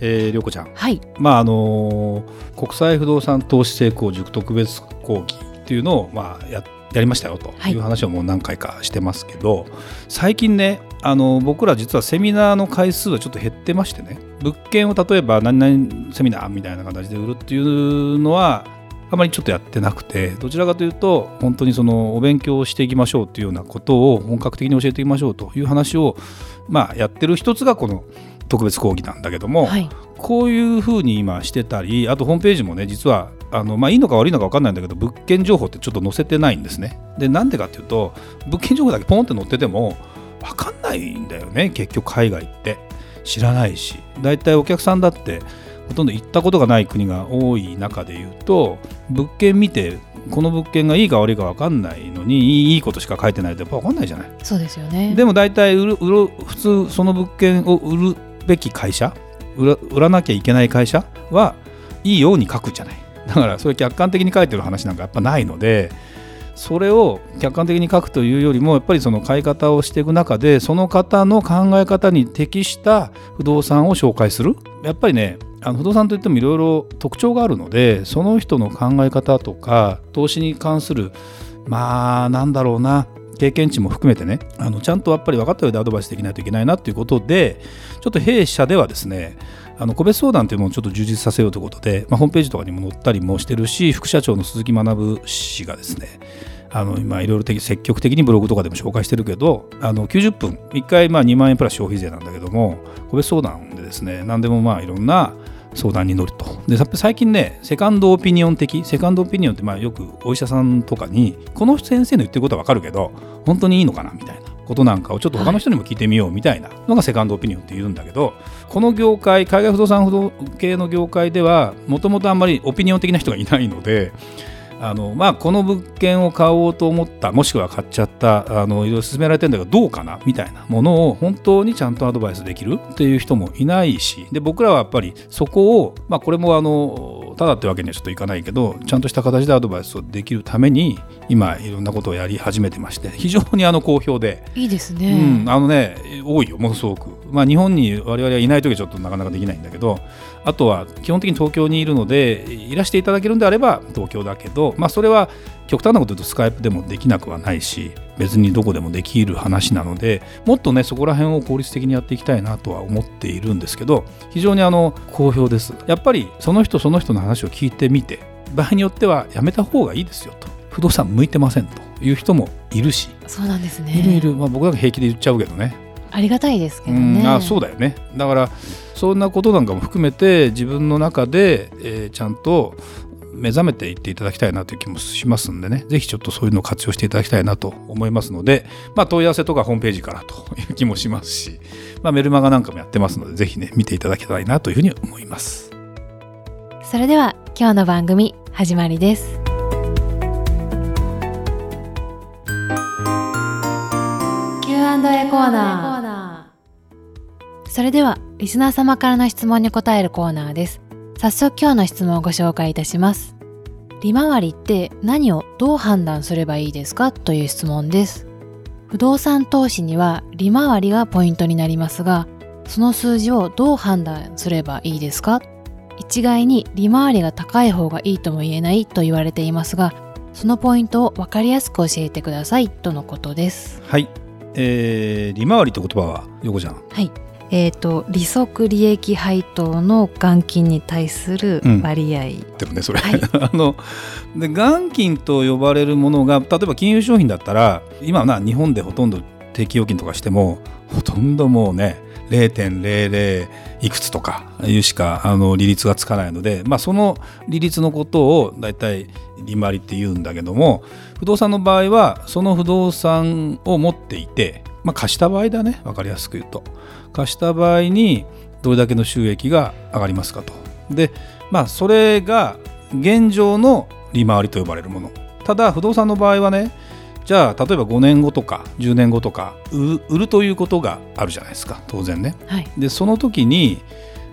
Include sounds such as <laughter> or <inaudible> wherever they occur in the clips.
えー、涼子ちゃん、はい。まああのー国際不動産投資成功塾特別講義っていうのを、まあ、ややりましたよとはい。いう話をもう何回かしてますけど、最近ねあの僕ら実はセミナーの回数はちょっと減ってましてね。物件を例えば何々セミナーみたいな形で売るっていうのはあまりちょっとやってなくてどちらかというと本当にそのお勉強をしていきましょうっていうようなことを本格的に教えていきましょうという話を、まあ、やってる一つがこの特別講義なんだけども、はい。こういうふうに今してたりあとホームページもね実はあの、まあ、いいのか悪いのか分かんないんだけど物件情報ってちょっと載せてないんですね。でなんでかっていうと物件情報だけポンって載ってても分かんないんだよね結局海外って。知らないし。大体お客さんだってほとんど行ったことがない国が多い中で言うと物件見てこの物件がいいか悪いか分かんないのにいいことしか書いてないとやっぱ分かんないじゃない。そうですよね。でも大体売る売る普通その物件を売るべき会社売らなきゃいけない会社はいいように書くじゃない。だからそれ客観的に書いてる話なんかやっぱないのでそれを客観的に書くというよりもやっぱりその買い方をしていく中でその方の考え方に適した不動産を紹介する。やっぱりねあの不動産といってもいろいろ特徴があるのでその人の考え方とか投資に関するまあなんだろうな経験値も含めてねあのちゃんとやっぱり分かった上でアドバイスできないといけないなということでちょっと弊社ではですねあの個別相談というものをちょっと充実させようということで、まあ、ホームページとかにも載ったりもしてるし副社長の鈴木学氏がですねあの今いろいろ積極的にブログとかでも紹介してるけどあの90分1回まあ2万円プラス消費税なんだけども個別相談でですね何でもまあいろんな相談に乗ると。で最近ねセカンドオピニオン的セカンドオピニオンってまあよくお医者さんとかにこの先生の言ってることは分かるけど本当にいいのかなみたいなことなんかをちょっと他の人にも聞いてみようみたいなのがセカンドオピニオンって言うんだけどこの業界海外不動産不動系の業界ではもともとあんまりオピニオン的な人がいないのであのまあ、この物件を買おうと思ったもしくは買っちゃったあのいろいろ勧められてるんだけどどうかなみたいなものを本当にちゃんとアドバイスできるっていう人もいないしで僕らはやっぱりそこを、まあ、これもあのただってわけにはちょっといかないけどちゃんとした形でアドバイスをできるために今いろんなことをやり始めてまして非常にあの好評で。いいですうね、ん、あのね多いよものすごく、まあ、日本に我々はいない時はちょっとなかなかできないんだけどあとは基本的に東京にいるのでいらしていただけるんであれば東京だけど、まあ、それは極端なこと言うとスカイプでもできなくはないし別にどこでもできる話なのでもっとねそこら辺を効率的にやっていきたいなとは思っているんですけど非常にあの好評です。やっぱりその人その人の話を聞いてみて場合によってはやめた方がいいですよと。不動産向いてませんという人もいるし。そうなんですね。いるいる、まあ、僕なんか平気で言っちゃうけどね。ありがたいですけどうんねあそうだよね。だからそんなことなんかも含めて自分の中で、えーちゃんと目覚めていっていただきたいなという気もしますんでね。ぜひちょっとそういうのを活用していただきたいなと思いますので、まあ、問い合わせとかホームページからという気もしますし、まあ、メルマガなんかもやってますのでぜひね見ていただきたいなというふうに思います。それでは今日の番組始まりです。Q&A コーナー。それではリスナー様からの質問に答えるコーナーです早速今日の質問をご紹介いたします。利回りって何をどう判断すればいいですかという質問です。不動産投資には利回りがポイントになりますがその数字をどう判断すればいいですか。一概に利回りが高い方がいいとも言えないと言われていますがそのポイントを分かりやすく教えてくださいとのことです。はい、えー利回りって言葉は横ちゃん？はい。えー、と利息利益配当の元金に対するうん。割合、でもねそれ、はい。<laughs> あので元金と呼ばれるものが例えば金融商品だったら今はな日本でほとんど定期預金とかしてもほとんどもうね0.00いくつとかいうしかあの利率がつかないので、まあ、その利率のことを大体利回りって言うんだけども不動産の場合はその不動産を持っていて、まあ、貸した場合だね分かりやすく言うと貸した場合にどれだけの収益が上がりますかと。でまあそれが現状の利回りと呼ばれるものただ不動産の場合はねじゃあ例えば5年後とか10年後とか売るということがあるじゃないですか当然ね。はい、でその時に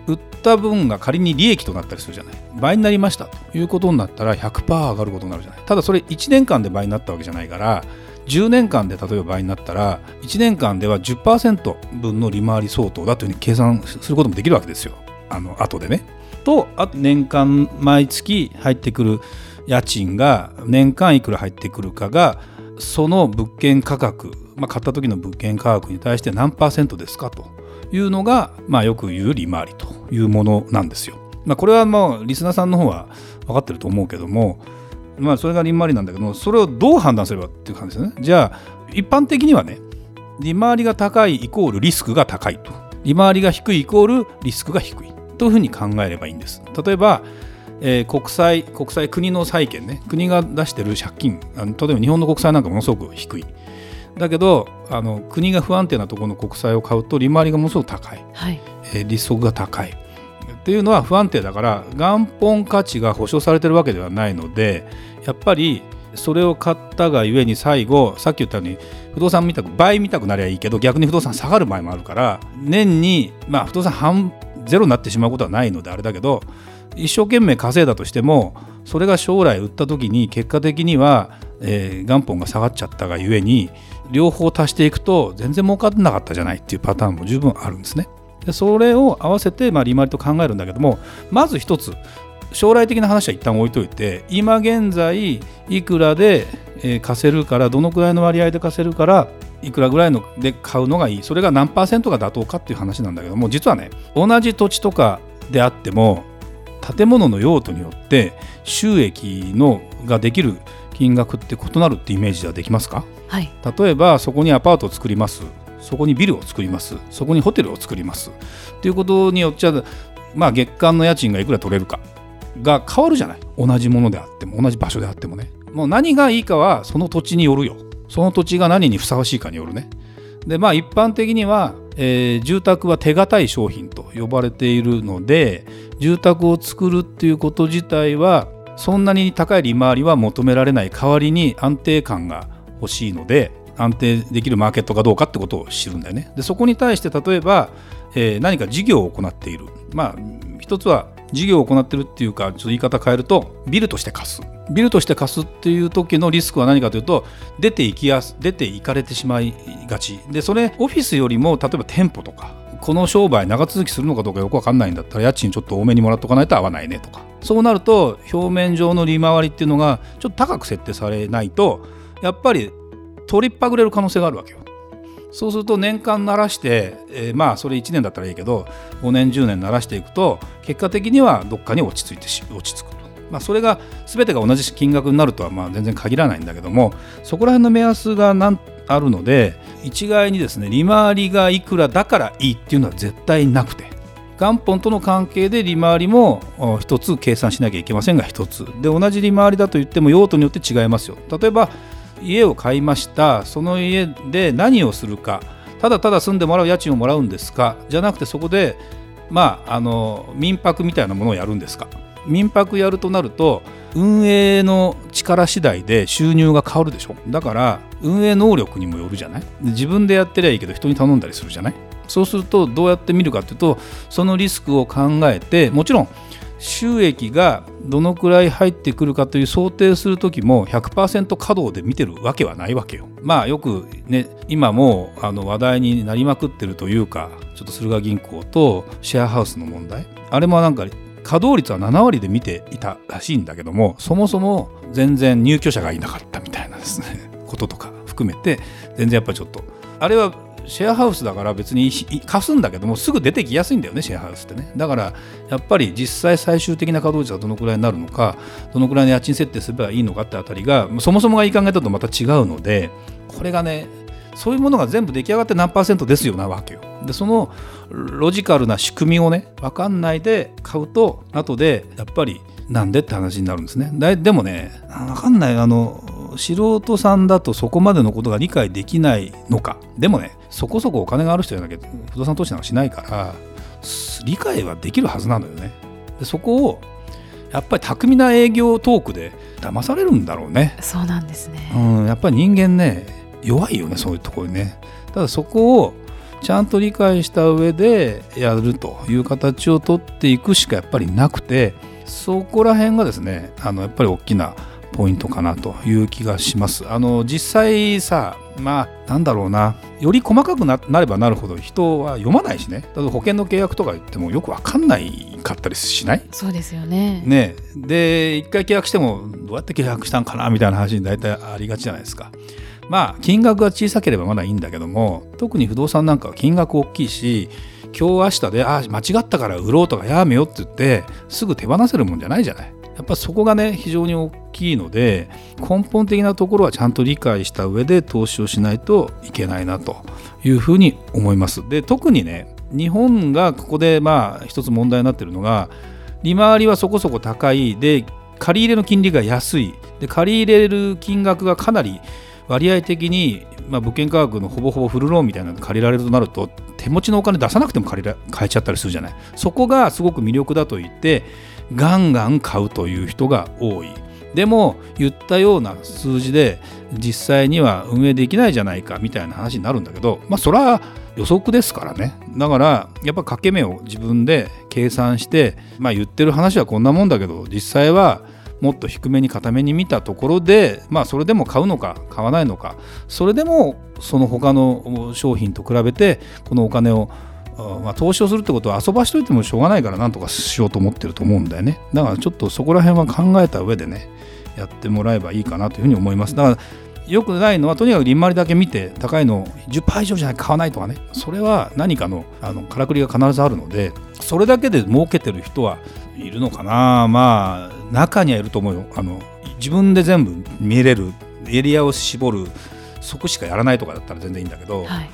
売った分が仮に利益となったりするじゃない倍になりましたということになったら100%上がることになるじゃないただそれ1年間で倍になったわけじゃないから10年間で例えば倍になったら1年間では10%分の利回り相当だというふうに計算することもできるわけですよあの後でね。とあと年間毎月入ってくる家賃が年間いくら入ってくるかがその物件価格、まあ、買った時の物件価格に対して何パーセントですか？というのが、まあ、よく言う利回りというものなんですよ。まあ、これはもうリスナーさんの方は分かってると思うけども、まあ、それが利回りなんだけどもそれをどう判断すればっていう感じですね。じゃあ一般的にはね利回りが高いイコールリスクが高いと利回りが低いイコールリスクが低いというふうに考えればいいんです。例えばえー、国債、国債、国の債券ね、国が出してる借金、あの例えば日本の国債なんかものすごく低い。だけどあの国が不安定なところの国債を買うと利回りがものすごく高い、はい、えー、利息が高いっていうのは不安定だから元本価値が保証されてるわけではないのでやっぱりそれを買ったがゆえに最後さっき言ったように不動産見たく倍見たくなりゃいいけど逆に不動産下がる場合もあるから年にまあ不動産半ゼロになってしまうことはないのであれだけど一生懸命稼いだとしてもそれが将来売った時に結果的には、えー、元本が下がっちゃったがゆえに両方足していくと全然儲かってなかったじゃないっていうパターンも十分あるんですね。でそれを合わせて、まあ、利回りと考えるんだけどもまず一つ将来的な話は一旦置いといて今現在いくらで、えー、貸せるからどのくらいの割合で貸せるからいくらぐらいので買うのがいい。それが何パーセントが妥当かっていう話なんだけども実はね同じ土地とかであっても建物の用途によって収益のができる金額って異なるってイメージではできますか、はい、例えばそこにアパートを作ります。そこにビルを作ります。そこにホテルを作ります。っていうことによっちゃ、まあ、月間の家賃がいくら取れるかが変わるじゃない？同じものであっても同じ場所であってもね。もう何がいいかはその土地によるよ。その土地が何にふさわしいかによるね。でまあ一般的には、えー、住宅は手堅い商品と呼ばれているので住宅を作るっていうこと自体はそんなに高い利回りは求められない代わりに安定感が欲しいので安定できるマーケットかどうかってことを知るんだよね。でそこに対して例えば、えー、何か事業を行っている。まあ一つは事業を行ってるっていうかちょっと言い方変えるとビルとして貸す。ビルとして貸すっていう時のリスクは何かというと出ていきやす出ていかれてしまいがち。でそれオフィスよりも例えば店舗とかこの商売長続きするのかどうかよく分かんないんだったら家賃ちょっと多めにもらっとかないと合わないねとか。そうなると表面上の利回りっていうのがちょっと高く設定されないとやっぱり取りっぱぐれる可能性があるわけよ。そうすると年間鳴らして、えー、まあそれ1年だったらいいけど5年10年鳴らしていくと結果的にはどっかに落ち着いてし落ち着くと、まあ、それが全てが同じ金額になるとはまあ全然限らないんだけどもそこら辺の目安がなんあるので一概にですね利回りがいくらだからいいっていうのは絶対なくて元本との関係で利回りも一つ計算しなきゃいけませんが一つ。で同じ利回りだと言っても用途によって違いますよ。例えば家を買いました。その家で何をするか。ただただ住んでもらう家賃をもらうんですか。じゃなくてそこでまああの民泊みたいなものをやるんですか。民泊やるとなると運営の力次第で収入が変わるでしょ。だから運営能力にもよるじゃない。自分でやってりゃいいけど人に頼んだりするじゃない。そうするとどうやって見るかというとそのリスクを考えてもちろん収益がどのくらい入ってくるかという想定する時も100%稼働で見てるわけはないわけよ。まあよくね今もあの話題になりまくってるというかちょっと駿河銀行とシェアハウスの問題あれもなんか稼働率は7割で見ていたらしいんだけどもそもそも全然入居者がいなかったみたいなですねこととか含めて全然やっぱりちょっとあれはシェアハウスだから別に貸すんだけどもすぐ出てきやすいんだよねシェアハウスってね。だからやっぱり実際最終的な稼働率がどのくらいになるのかどのくらいの家賃設定すればいいのかってあたりがそもそもがいい考えだとまた違うのでこれがねそういうものが全部出来上がって何パーセントですよなわけよ。でそのロジカルな仕組みをね分かんないで買うと後でやっぱりなんでって話になるんですね。でもね分かんない。あの素人さんだとそこまでのことが理解できないのか。でもねそこそこお金がある人じゃなきゃ不動産投資なんかしないから理解はできるはずなのよねでそこをやっぱり巧みな営業トークで騙されるんだろうね。そうなんですね、うん、やっぱり人間ね弱いよねそういうところにね。ただそこをちゃんと理解した上でやるという形を取っていくしかやっぱりなくてそこら辺がですねあのやっぱり大きなポイントかなという気がします。あの実際さまあなんだろうなより細かくなればなるほど人は読まないしね例えば保険の契約とか言ってもよく分かんないかったりしない？そうですよねねで一回契約してもどうやって契約したんかなみたいな話に大体ありがちじゃないですか。まあ金額が小さければまだいいんだけども特に不動産なんかは金額大きいし今日明日であ間違ったから売ろうとかやめようって言ってすぐ手放せるもんじゃないじゃない。やっぱそこがね非常に大きいので根本的なところはちゃんと理解した上で投資をしないといけないなというふうに思います。で特にね日本がここでまあ一つ問題になっているのが利回りはそこそこ高い。で借り入れの金利が安い。で借り入れる金額がかなり割合的に、まあ、物件価格のほぼほぼフルローンみたいなので借りられるとなると手持ちのお金出さなくても借りら買えちゃったりするじゃない。そこがすごく魅力だと言ってガンガン買うという人が多い。でも言ったような数字で実際には運営できないじゃないかみたいな話になるんだけどまあそれは予測ですからね。だからやっぱ掛け目を自分で計算してまあ言ってる話はこんなもんだけど実際はもっと低めに固めに見たところでまあそれでも買うのか買わないのかそれでもその他の商品と比べてこのお金をまあ、投資をするってことは遊ばしといてもしょうがないからなんとかしようと思ってると思うんだよね。だからちょっとそこら辺は考えた上でねやってもらえばいいかなというふうに思います。だからよくないのはとにかく利回りだけ見て高いの10%以上じゃない買わないとかね。それは何かのあのからくりが必ずあるのでそれだけで儲けてる人はいるのかな。まあ中にはいると思うよ。あの自分で全部見れるエリアを絞るそこしかやらないとかだったら全然いいんだけど、はい、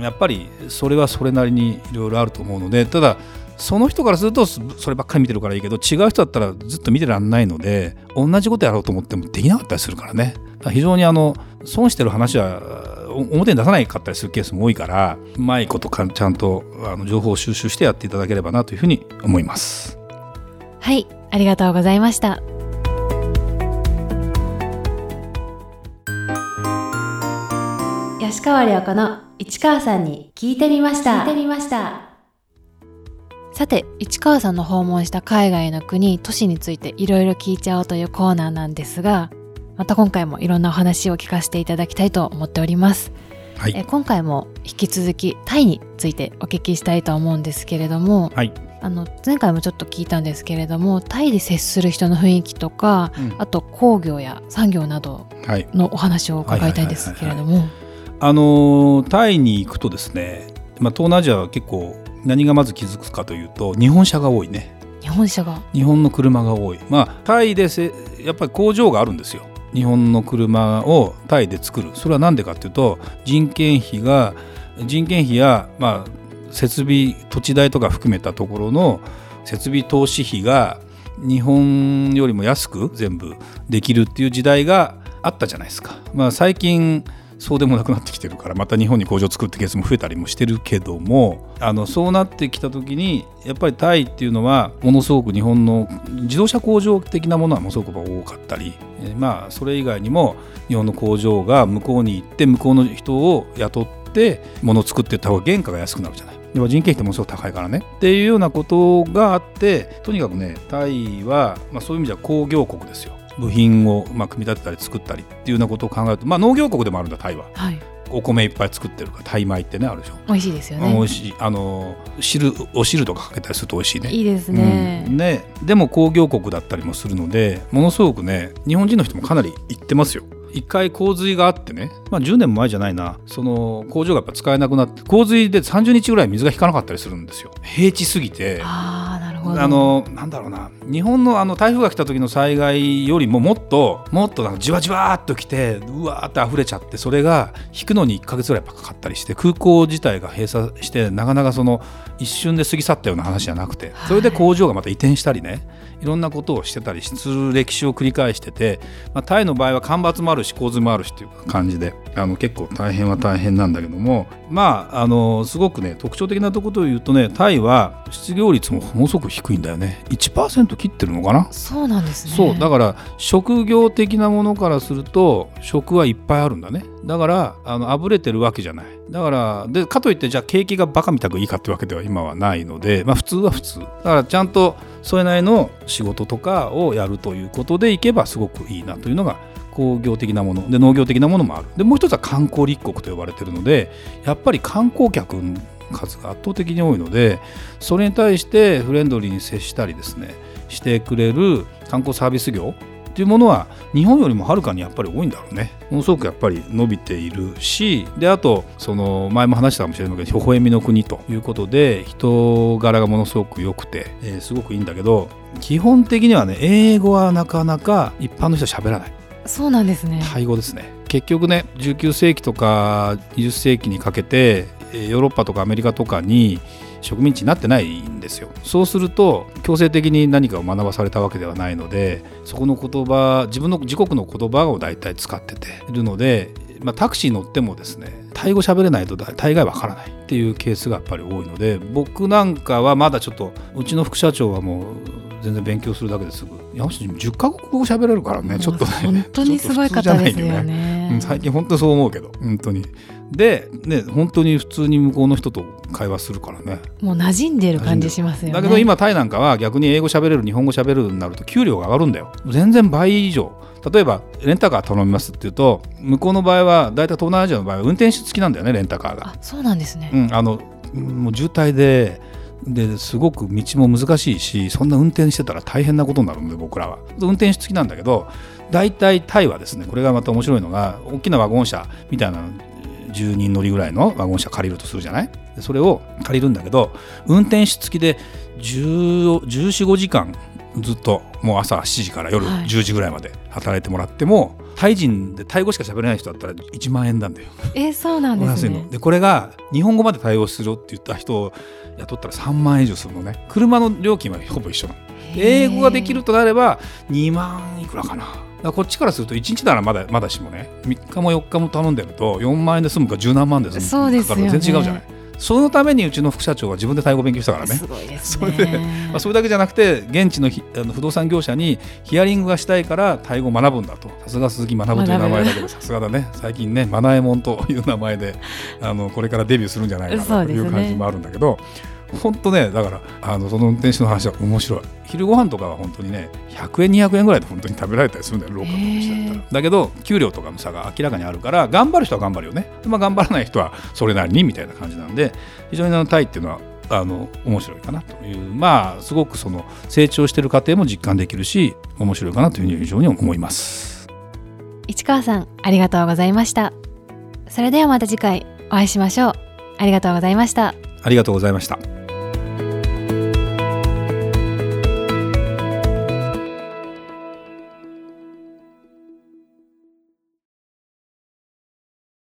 やっぱりそれはそれなりにいろいろあると思うのでただその人からするとそればっかり見てるからいいけど違う人だったらずっと見てらんないので同じことやろうと思ってもできなかったりするからね。非常にあの損してる話は表に出さないかったりするケースも多いからうまいことかちゃんとあの情報を収集してやっていただければなというふうに思います。はいありがとうございました。吉川良子の市川さんに聞いてみました。聞いてみました。さて市川さんの訪問した海外の国都市についていろいろ聞いちゃおうというコーナーなんですがまた今回もいろんなお話を聞かせていただきたいと思っております、はい、え今回も引き続きタイについてお聞きしたいと思うんですけれども、はい、あの前回もちょっと聞いたんですけれどもタイで接する人の雰囲気とか、うん、あと工業や産業などのお話を伺いたいんですけれども。あのタイに行くとですね、まあ、東南アジアは結構何がまず気づくかというと日本車が多いね。日本車が？日本の車が多い。まあタイでせやっぱり工場があるんですよ。日本の車をタイで作る。それは何でかっていうと人件費が人件費や、まあ、設備土地代とか含めたところの設備投資費が日本よりも安く全部できるっていう時代があったじゃないですか。まあ、最近そうでもなくなってきてるからまた日本に工場を作ってケースも増えたりもしてるけどもあのそうなってきた時にやっぱりタイっていうのはものすごく日本の自動車工場的なものはものすごく多かったり、えまあそれ以外にも日本の工場が向こうに行って向こうの人を雇って物を作っていった方が原価が安くなるじゃない。人件費ってものすごく高いからねっていうようなことがあってとにかくねタイは、まあ、そういう意味では工業国ですよ部品をまあ組み立てたり作ったりっていうようなことを考えると、まあ、農業国でもあるんだタイは。はい。お米いっぱい作ってるからタイ米ってねあるでしょ。美味しいですよね。美味しいあの汁お汁とかかけたりすると美味しいね。いいですね、うん、ね。でも工業国だったりもするのでものすごくね日本人の人もかなり行ってますよ。一回洪水があってね、まあ、10年も前じゃないな。その工場がやっぱ使えなくなって洪水で30日ぐらい水が引かなかったりするんですよ。平地すぎて。ああのなんだろうな。日本のあの台風が来た時の災害よりももっともっとなんかじわじわっと来てうわーって溢れちゃってそれが引くのに1か月ぐらいかかったりして空港自体が閉鎖してなかなかその一瞬で過ぎ去ったような話じゃなくてそれで工場がまた移転したりね。いろんなことをしてたりする歴史を繰り返してて、まあ、タイの場合は干ばつもあるし洪水もあるしっていう感じであの結構大変は大変なんだけどもまああのすごくね特徴的なところを言うとねタイは失業率もものすごく低いんだよね。1%切ってるのかな？そうなんですね。そうだから職業的なものからすると職はいっぱいあるんだねだからあのあぶれてるわけじゃない。だからでかといってじゃあ景気がバカみたくいいかってわけでは今はないのでまあ普通は普通。だからちゃんとそれなりの仕事とかをやるということでいけばすごくいいなというのが工業的なもの。で農業的なものもある。でもう一つは観光立国と呼ばれてるのでやっぱり観光客の数が圧倒的に多いのでそれに対してフレンドリーに接したりですねしてくれる観光サービス業っていうものは日本よりもはるかにやっぱり多いんだろうね。ものすごくやっぱり伸びているしであとその前も話したかもしれないけど微笑みの国ということで人柄がものすごく良くて、えー、すごくいいんだけど基本的にはね英語はなかなか一般の人は喋らない。そうなんですね。タイ語ですね。結局ね19世紀とか20世紀にかけてヨーロッパとかアメリカとかに植民地になってないんですよ。そうすると強制的に何かを学ばされたわけではないのでそこの言葉自分の自国の言葉を大体使ってているので、まあ、タクシー乗ってもですねタイ語喋れないと大概わからないっていうケースがやっぱり多いので僕なんかはまだちょっとうちの副社長はもう全然勉強するだけですぐ山下10カ国語喋れるからねちょっとね。本当にすごい方ですよね。<laughs> 最近本当にそう思うけど本当にでね本当に普通に向こうの人と会話するからね。もう馴染んでる感じしますよね。だけど今タイなんかは逆に英語喋れる日本語喋れるになると給料が上がるんだよ。全然倍以上。例えばレンタカー頼みますっていうと向こうの場合は大体東南アジアの場合は運転手付きなんだよねレンタカーが。あそうなんですね、うん、あのもう渋滞でですごく道も難しいしそんな運転してたら大変なことになるので僕らは。運転手付きなんだけど大体タイはですねこれがまた面白いのが大きなワゴン車みたいな10人乗りぐらいのワゴン車借りるとするじゃない？それを借りるんだけど運転手付きで1415時間ずっともう朝7時から夜10時ぐらいまで働いてもらっても、はい、タイ人でタイ語しか喋れない人だったら1万円なんだよ。えー、そうなんですね。でこれが日本語まで対応するって言った人を雇ったら3万円以上するのね車の料金はほぼ一緒なの。英語ができるとなれば2万いくらかな。だこっちからすると1日ならまだまだしもね3日も4日も頼んでると4万円で済むか十何万で済むかそうですよ、ね、全然違うじゃない。そのためにうちの副社長は自分でタイ語勉強したからね。すごいですね <laughs> それで、まあ、それだけじゃなくて現地のあの不動産業者にヒアリングがしたいからタイ語を学ぶんだとさすが鈴木学という名前だけどさすがだね最近ねマナエモンという名前であのこれからデビューするんじゃないかなという感じもあるんだけど。本当ねだからあのその運転手の話は面白い。昼ご飯とかは本当にね100円200円ぐらいで本当に食べられたりするんだよローカルの店だったら。だけど給料とかの差が明らかにあるから頑張る人は頑張るよね、まあ、頑張らない人はそれなりにみたいな感じなんで非常にあのタイっていうのはあの面白いかなという。まあすごくその成長している過程も実感できるし面白いかなというふうに非常に思います。市川さんありがとうございました。それではまた次回お会いしましょう。ありがとうございましたありがとうございました。